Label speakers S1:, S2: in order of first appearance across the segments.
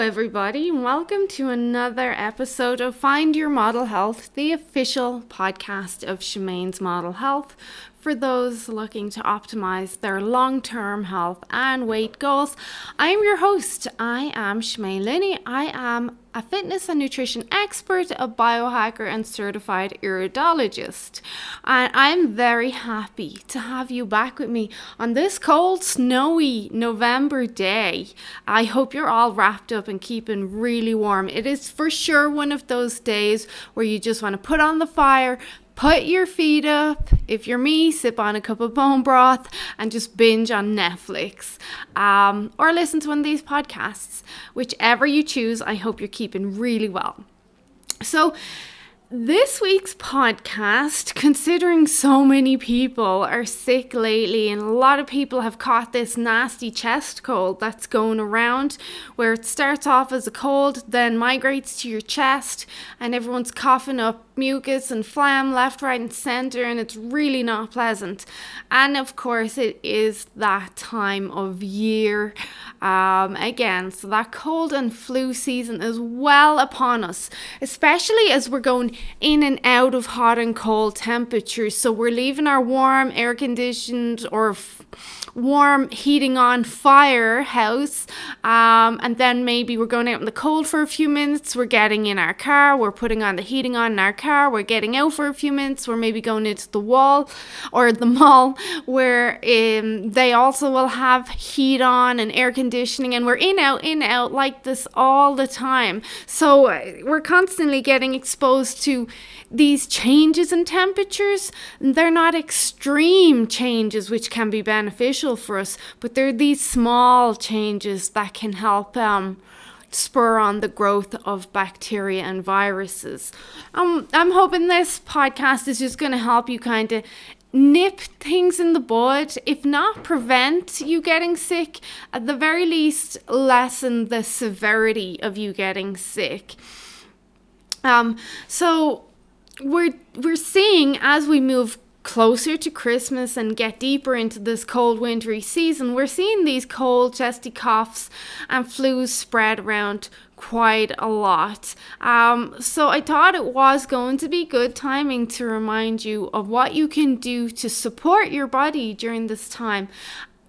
S1: everybody, and welcome to another episode of Find Your Model Health, the official podcast of Shemaine's Model Health for those looking to optimize their long term health and weight goals. I am your host. I am Shemaine Linney. I am a fitness and nutrition expert, a biohacker, and certified iridologist. And I'm very happy to have you back with me on this cold, snowy November day. I hope you're all wrapped up and keeping really warm. It is for sure one of those days where you just want to put on the fire, put your feet up. If you're me, sip on a cup of bone broth and just binge on Netflix um, or listen to one of these podcasts. Whichever you choose, I hope you're keeping really well. So, this week's podcast, considering so many people are sick lately, and a lot of people have caught this nasty chest cold that's going around, where it starts off as a cold, then migrates to your chest, and everyone's coughing up mucus and phlegm left, right, and center, and it's really not pleasant. And of course, it is that time of year um, again. So that cold and flu season is well upon us, especially as we're going in and out of hot and cold temperatures. So we're leaving our warm, air conditioned, or f- warm heating on fire house um, and then maybe we're going out in the cold for a few minutes we're getting in our car we're putting on the heating on in our car we're getting out for a few minutes we're maybe going into the wall or the mall where um, they also will have heat on and air conditioning and we're in out in out like this all the time. So uh, we're constantly getting exposed to these changes in temperatures. They're not extreme changes which can be beneficial for us but there are these small changes that can help um, spur on the growth of bacteria and viruses um, i'm hoping this podcast is just going to help you kind of nip things in the bud, if not prevent you getting sick, at the very least lessen the severity of you getting sick. Um, so we're we're seeing as we move closer to Christmas and get deeper into this cold wintry season, we're seeing these cold chesty coughs and flus spread around quite a lot. Um, so I thought it was going to be good timing to remind you of what you can do to support your body during this time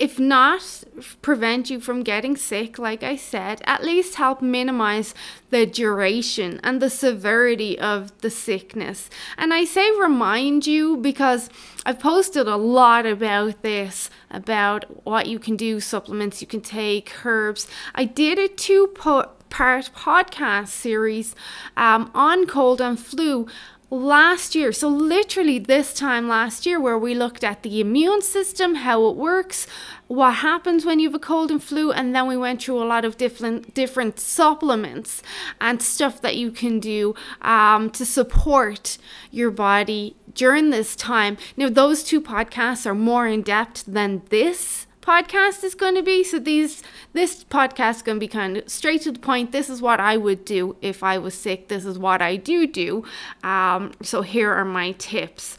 S1: if not prevent you from getting sick, like I said, at least help minimize the duration and the severity of the sickness. And I say remind you because I've posted a lot about this, about what you can do, supplements you can take, herbs. I did a two part podcast series um, on cold and flu last year. So, literally, this time last year, where we looked at the immune system, how it works, what happens when you have a cold and flu, and then we went through a lot of different different supplements and stuff that you can do um, to support your body during this time. Now, those two podcasts are more in depth than this podcast is going to be. So these this podcast is going to be kind of straight to the point. This is what I would do if I was sick. This is what I do do. Um, so here are my tips.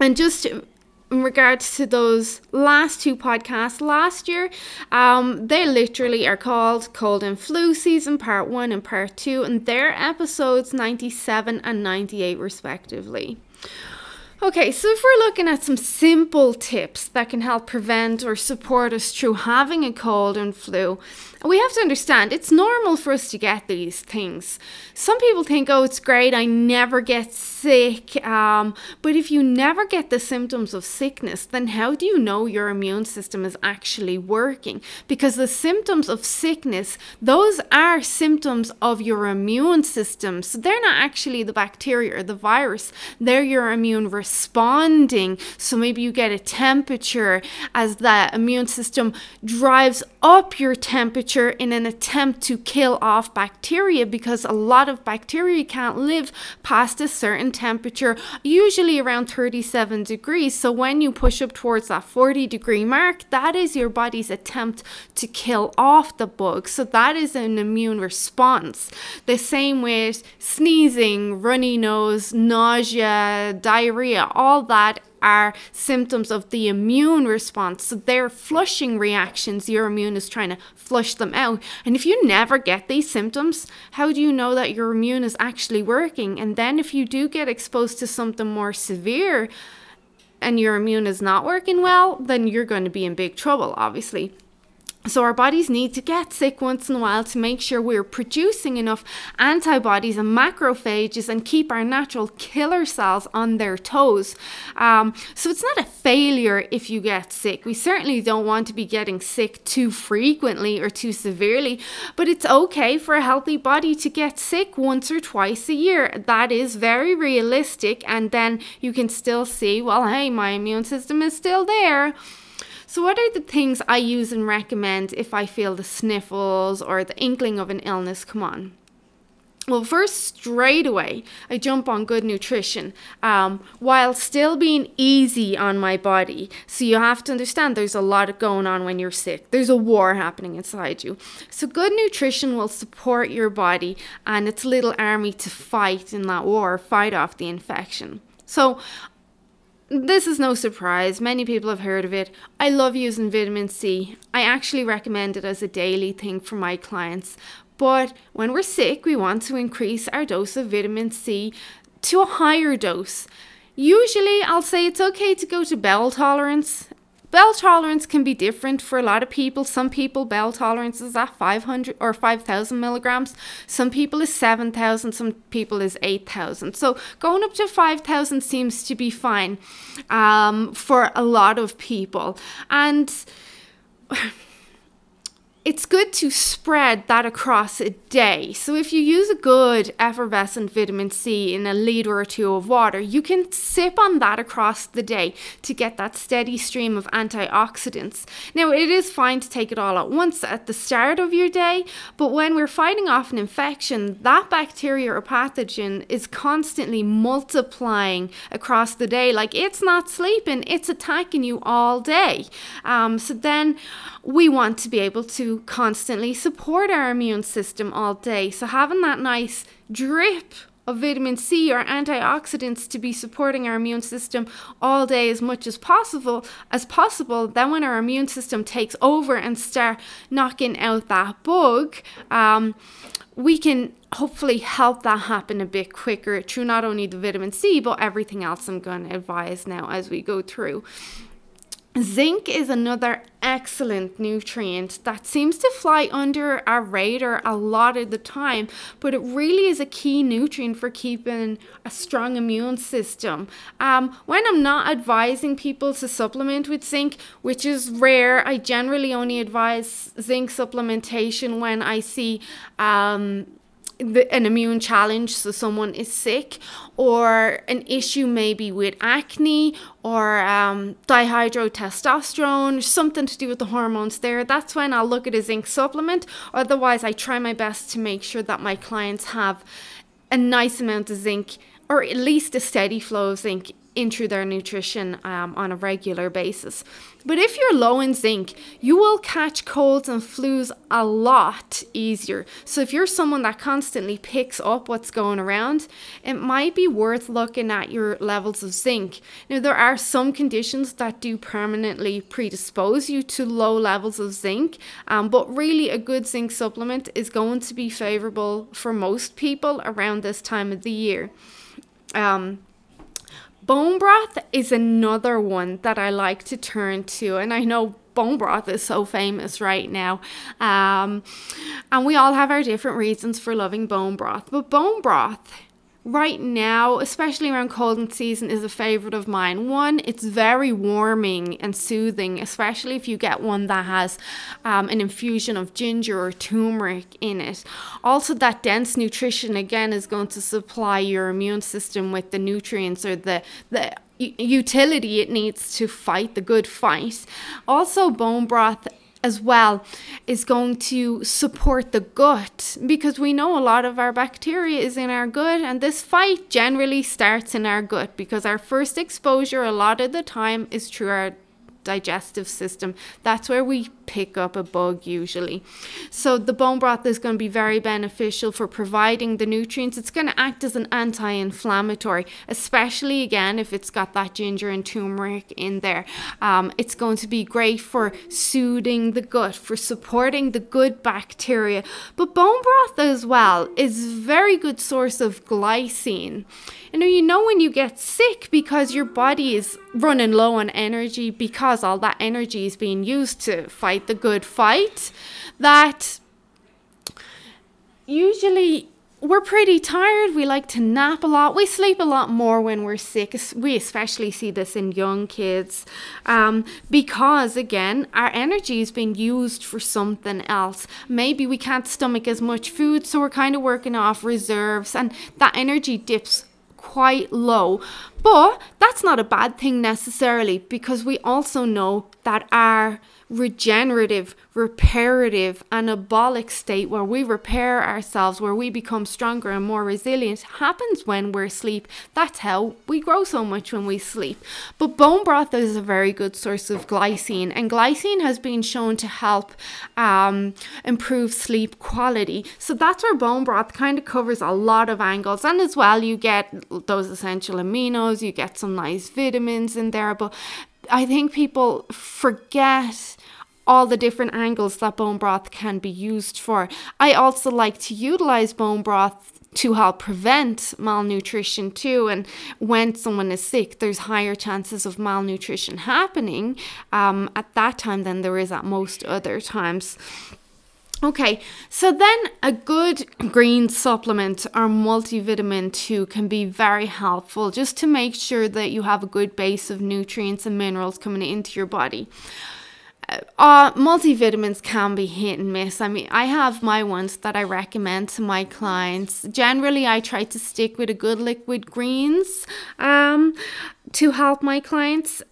S1: And just in regards to those last two podcasts last year, um, they literally are called Cold and Flu Season Part 1 and Part 2, and they're episodes 97 and 98, respectively. Okay, so if we're looking at some simple tips that can help prevent or support us through having a cold and flu, we have to understand it's normal for us to get these things. Some people think, oh, it's great, I never get. Um, but if you never get the symptoms of sickness, then how do you know your immune system is actually working? Because the symptoms of sickness, those are symptoms of your immune system. So they're not actually the bacteria or the virus, they're your immune responding. So maybe you get a temperature as the immune system drives up your temperature in an attempt to kill off bacteria because a lot of bacteria can't live past a certain temperature, usually around 37 degrees. So when you push up towards that 40 degree mark, that is your body's attempt to kill off the bug. So that is an immune response. The same with sneezing, runny nose, nausea, diarrhea, all that are symptoms of the immune response. So they're flushing reactions. Your immune is trying to flush them out. And if you never get these symptoms, how do you know that your immune is actually working? And then if you do get exposed to something more severe and your immune is not working well, then you're going to be in big trouble, obviously. So, our bodies need to get sick once in a while to make sure we're producing enough antibodies and macrophages and keep our natural killer cells on their toes. Um, so, it's not a failure if you get sick. We certainly don't want to be getting sick too frequently or too severely, but it's okay for a healthy body to get sick once or twice a year. That is very realistic, and then you can still see, well, hey, my immune system is still there. So, what are the things I use and recommend if I feel the sniffles or the inkling of an illness come on? Well, first, straight away, I jump on good nutrition um, while still being easy on my body. So, you have to understand there's a lot going on when you're sick. There's a war happening inside you. So, good nutrition will support your body and its little army to fight in that war, fight off the infection. So, this is no surprise, many people have heard of it. I love using vitamin C. I actually recommend it as a daily thing for my clients. But when we're sick, we want to increase our dose of vitamin C to a higher dose. Usually, I'll say it's okay to go to bowel tolerance Bowel tolerance can be different for a lot of people. Some people bowel tolerance is at 500 or 5,000 milligrams. Some people is 7,000. Some people is 8,000. So going up to 5,000 seems to be fine um, for a lot of people. And it's good to spread that across a day. So if you use a good effervescent vitamin C in a liter or two of water, you can sip on that across the day to get that steady stream of antioxidants. Now, it is fine to take it all at once at the start of your day, but when we're fighting off an infection, that bacteria or pathogen is constantly multiplying across the day. Like it's not sleeping, it's attacking you all day. Um, so then we want to be able to constantly support our immune system all day. So, having that nice drip of vitamin C or antioxidants to be supporting our immune system all day as much as possible as possible then when our immune system takes over and start knocking out that bug um, we can hopefully help that happen a bit quicker through not only the vitamin C but everything else I'm going to advise now as we go through Zinc is another excellent nutrient that seems to fly under our radar a lot of the time, but it really is a key nutrient for keeping a strong immune system. Um, when I'm not advising people to supplement with zinc, which is rare, I generally only advise zinc supplementation when I see um, the, an immune challenge, so someone is sick, or an issue maybe with acne or um, dihydrotestosterone, something to do with the hormones there, that's when I'll look at a zinc supplement. Otherwise, I try my best to make sure that my clients have a nice amount of zinc or at least a steady flow of zinc into their nutrition um, on a regular basis. But if you're low in zinc, you will catch colds and flus a lot easier. So if you're someone that constantly picks up what's going around, it might be worth looking at your levels of zinc. Now, there are some conditions that do permanently predispose you to low levels of zinc, um, but really a good zinc supplement is going to be favorable for most people around this time of the year. Um, Bone broth is another one that I like to turn to, and I know bone broth is so famous right now. Um, and we all have our different reasons for loving bone broth, but bone broth right now, especially around cold and season, is a favorite of mine. One, it's very warming and soothing, especially if you get one that has um, an infusion of ginger or turmeric in it. Also, that dense nutrition again is going to supply your immune system with the nutrients or the the utility it needs to fight the good fight. Also, bone broth as well is going to support the gut because we know a lot of our bacteria is in our gut and this fight generally starts in our gut because our first exposure a lot of the time is through our digestive system. That's where we pick up a bug usually. So the bone broth is going to be very beneficial for providing the nutrients. It's going to act as an anti-inflammatory, especially again if it's got that ginger and turmeric in there. Um, it's going to be great for soothing the gut, for supporting the good bacteria. But bone broth as well is very good source of glycine. You know, you know when you get sick because your body is running low on energy because all that energy is being used to fight the good fight that usually we're pretty tired. We like to nap a lot. We sleep a lot more when we're sick. We especially see this in young kids um, because, again, our energy is being used for something else. Maybe we can't stomach as much food, so we're kind of working off reserves, and that energy dips quite low. But that's not a bad thing necessarily because we also know that our regenerative, reparative, anabolic state where we repair ourselves, where we become stronger and more resilient, happens when we're asleep. That's how we grow so much when we sleep. But bone broth is a very good source of glycine, and glycine has been shown to help um, improve sleep quality. So that's where bone broth kind of covers a lot of angles, and as well, you get those essential aminos, you get some nice vitamins in there, but I think people forget all the different angles that bone broth can be used for. I also like to utilize bone broth to help prevent malnutrition too. And when someone is sick, there's higher chances of malnutrition happening um, at that time than there is at most other times. Okay, so then a good green supplement or multivitamin too can be very helpful just to make sure that you have a good base of nutrients and minerals coming into your body. Uh, multivitamins can be hit and miss. I mean, I have my ones that I recommend to my clients. Generally, I try to stick with a good liquid greens um, to help my clients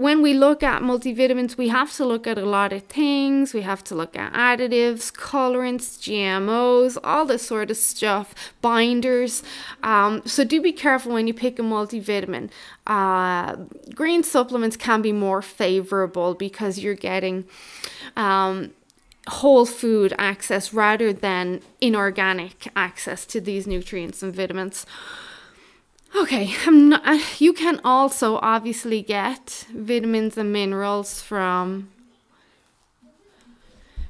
S1: when we look at multivitamins, we have to look at a lot of things. We have to look at additives, colorants, GMOs, all this sort of stuff, binders. Um, so do be careful when you pick a multivitamin. Uh, green supplements can be more favorable because you're getting. Um, whole food access rather than inorganic access to these nutrients and vitamins. Okay, not, you can also obviously get vitamins and minerals from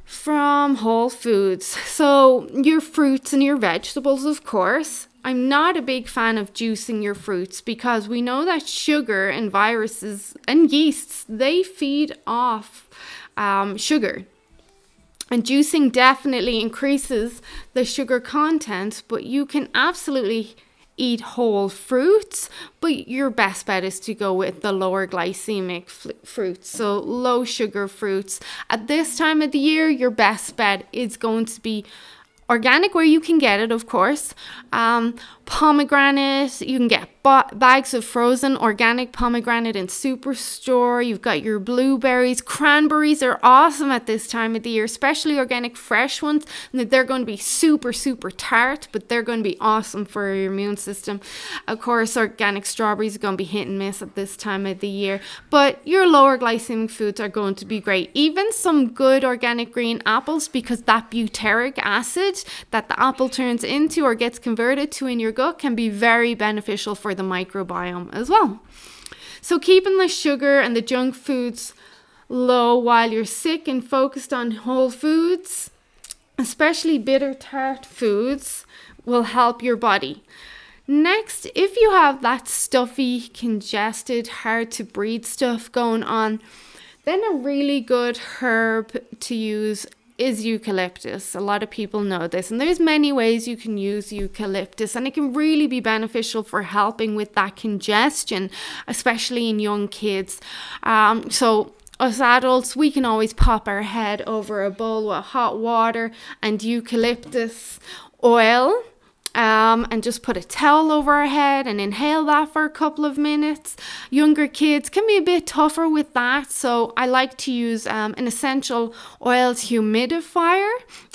S1: from whole foods. So, your fruits and your vegetables, of course. I'm not a big fan of juicing your fruits because we know that sugar and viruses and yeasts they feed off um, sugar. And juicing definitely increases the sugar content, but you can absolutely eat whole fruits, but your best bet is to go with the lower glycemic f- fruits, so low sugar fruits. At this time of the year, your best bet is going to be organic where you can get it, of course. Um, pomegranate, you can get bags of frozen organic pomegranate in Superstore. You've got your blueberries. Cranberries are awesome at this time of the year, especially organic fresh ones. They're going to be super, super tart, but they're going to be awesome for your immune system. Of course, organic strawberries are going to be hit and miss at this time of the year, but your lower glycemic foods are going to be great. Even some good organic green apples, because that butyric acid that the apple turns into or gets converted to in your gut can be very beneficial for the microbiome as well. So, keeping the sugar and the junk foods low while you're sick and focused on whole foods, especially bitter tart foods, will help your body. Next, if you have that stuffy, congested, hard to breathe stuff going on, then a really good herb to use is eucalyptus. A lot of people know this, and there's many ways you can use eucalyptus, and it can really be beneficial for helping with that congestion, especially in young kids. Um, so us adults, we can always pop our head over a bowl with hot water and eucalyptus oil um, and just put a towel over our head and inhale that for a couple of minutes. Younger kids can be a bit tougher with that, so I like to use um, an essential oils humidifier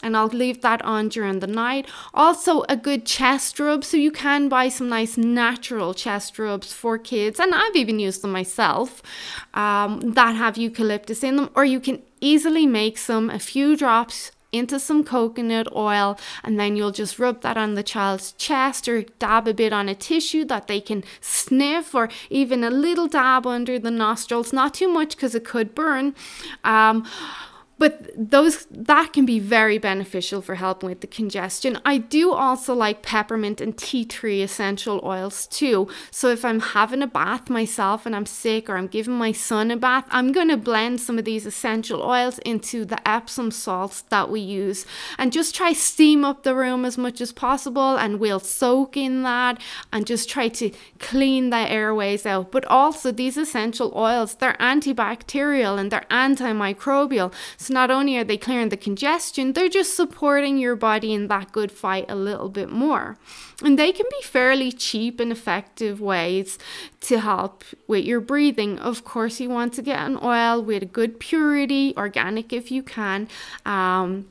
S1: and I'll leave that on during the night. Also, a good chest rub, so you can buy some nice natural chest rubs for kids, and I've even used them myself um, that have eucalyptus in them, or you can easily make some a few drops into some coconut oil and then you'll just rub that on the child's chest or dab a bit on a tissue that they can sniff or even a little dab under the nostrils. Not too much because it could burn. Um, but those that can be very beneficial for helping with the congestion. I do also like peppermint and tea tree essential oils too. So if I'm having a bath myself and I'm sick or I'm giving my son a bath, I'm going to blend some of these essential oils into the Epsom salts that we use and just try steam up the room as much as possible and we'll soak in that and just try to clean the airways out. But also these essential oils, they're antibacterial and they're antimicrobial. Not only are they clearing the congestion, they're just supporting your body in that good fight a little bit more. And they can be fairly cheap and effective ways to help with your breathing. Of course, you want to get an oil with a good purity, organic if you can. Um,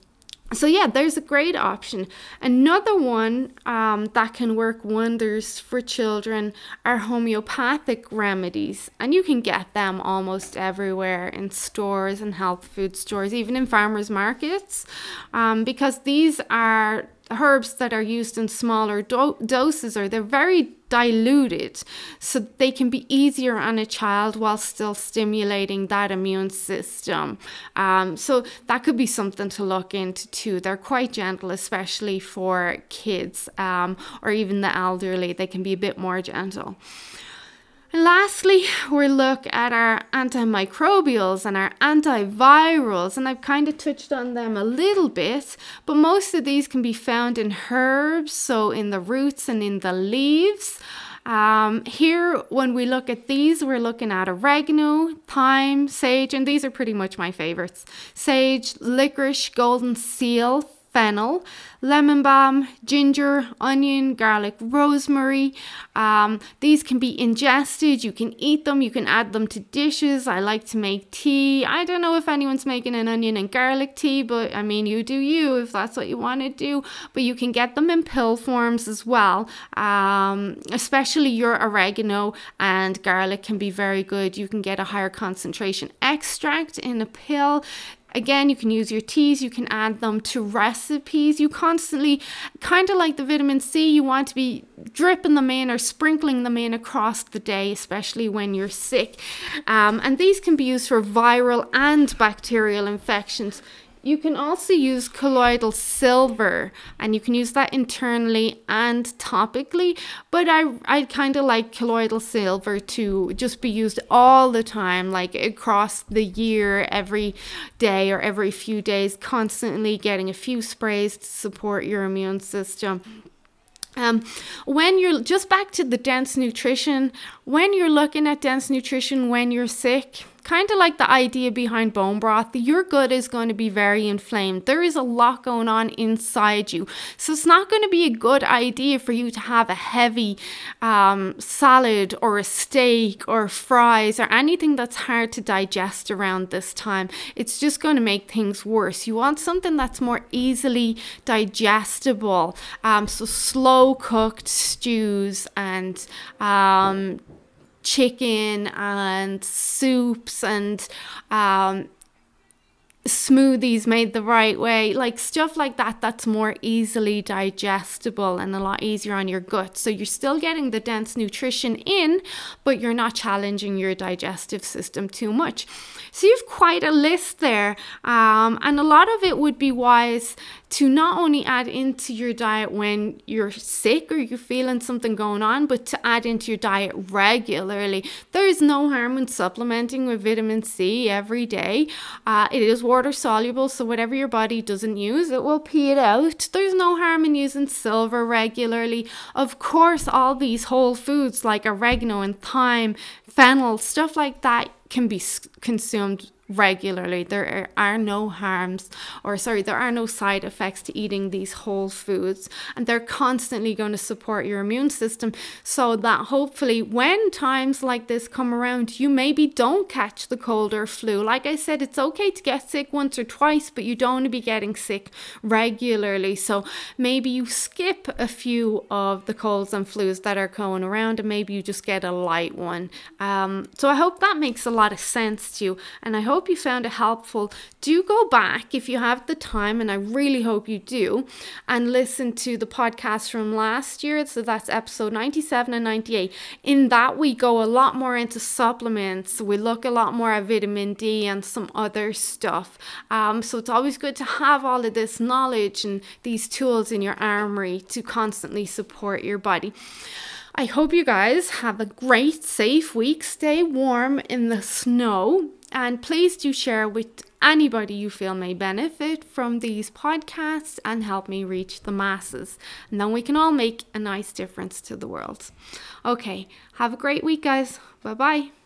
S1: so yeah there's a great option. Another one um, that can work wonders for children are homeopathic remedies and you can get them almost everywhere in stores and health food stores even in farmers markets um, because these are herbs that are used in smaller do- doses or they're very diluted so they can be easier on a child while still stimulating that immune system. Um, so that could be something to look into too. They're quite gentle, especially for kids um, or even the elderly. They can be a bit more gentle. And lastly, we look at our antimicrobials and our antivirals, and I've kind of touched on them a little bit, but most of these can be found in herbs, so in the roots and in the leaves. Um, here, when we look at these, we're looking at oregano, thyme, sage, and these are pretty much my favorites. Sage, licorice, golden seal, fennel, lemon balm, ginger, onion, garlic, rosemary. Um, these can be ingested. You can eat them. You can add them to dishes. I like to make tea. I don't know if anyone's making an onion and garlic tea, but I mean, you do you if that's what you want to do. But you can get them in pill forms as well. Um, especially your oregano and garlic can be very good. You can get a higher concentration extract in a pill. Again, you can use your teas, you can add them to recipes. You constantly, kind of like the vitamin C, you want to be dripping them in or sprinkling them in across the day, especially when you're sick. Um, and these can be used for viral and bacterial infections. You can also use colloidal silver and you can use that internally and topically, but I, I kind of like colloidal silver to just be used all the time, like across the year, every day or every few days, constantly getting a few sprays to support your immune system. Um, when you're just back to the dense nutrition, when you're looking at dense nutrition when you're sick, kind of like the idea behind bone broth, your gut is going to be very inflamed. There is a lot going on inside you. So it's not going to be a good idea for you to have a heavy um, salad or a steak or fries or anything that's hard to digest around this time. It's just going to make things worse. You want something that's more easily digestible. Um, so slow cooked stews and um, chicken and soups and um, smoothies made the right way, like stuff like that, that's more easily digestible and a lot easier on your gut. So you're still getting the dense nutrition in, but you're not challenging your digestive system too much. So you've quite a list there, um, and a lot of it would be wise to not only add into your diet when you're sick or you're feeling something going on, but to add into your diet regularly. There is no harm in supplementing with vitamin C every day. Uh, it is water soluble, so whatever your body doesn't use, it will pee it out. There's no harm in using silver regularly. Of course, all these whole foods like oregano and thyme, fennel, stuff like that can be consumed regularly. There are no harms, or sorry, there are no side effects to eating these whole foods, and they're constantly going to support your immune system so that hopefully, when times like this come around, you maybe don't catch the cold or flu. Like I said, it's okay to get sick once or twice, but you don't want to be getting sick regularly. So maybe you skip a few of the colds and flus that are going around, and maybe you just get a light one. Um, so I hope that makes a lot of sense to you, and I hope you found it helpful. Do go back if you have the time, and I really hope you do, and listen to the podcast from last year. So that's episode 97 and 98. In that, we go a lot more into supplements. We look a lot more at vitamin D and some other stuff. Um, so it's always good to have all of this knowledge and these tools in your armory to constantly support your body. I hope you guys have a great, safe week. Stay warm in the snow. And please do share with anybody you feel may benefit from these podcasts and help me reach the masses. And then we can all make a nice difference to the world. Okay, have a great week, guys. Bye bye.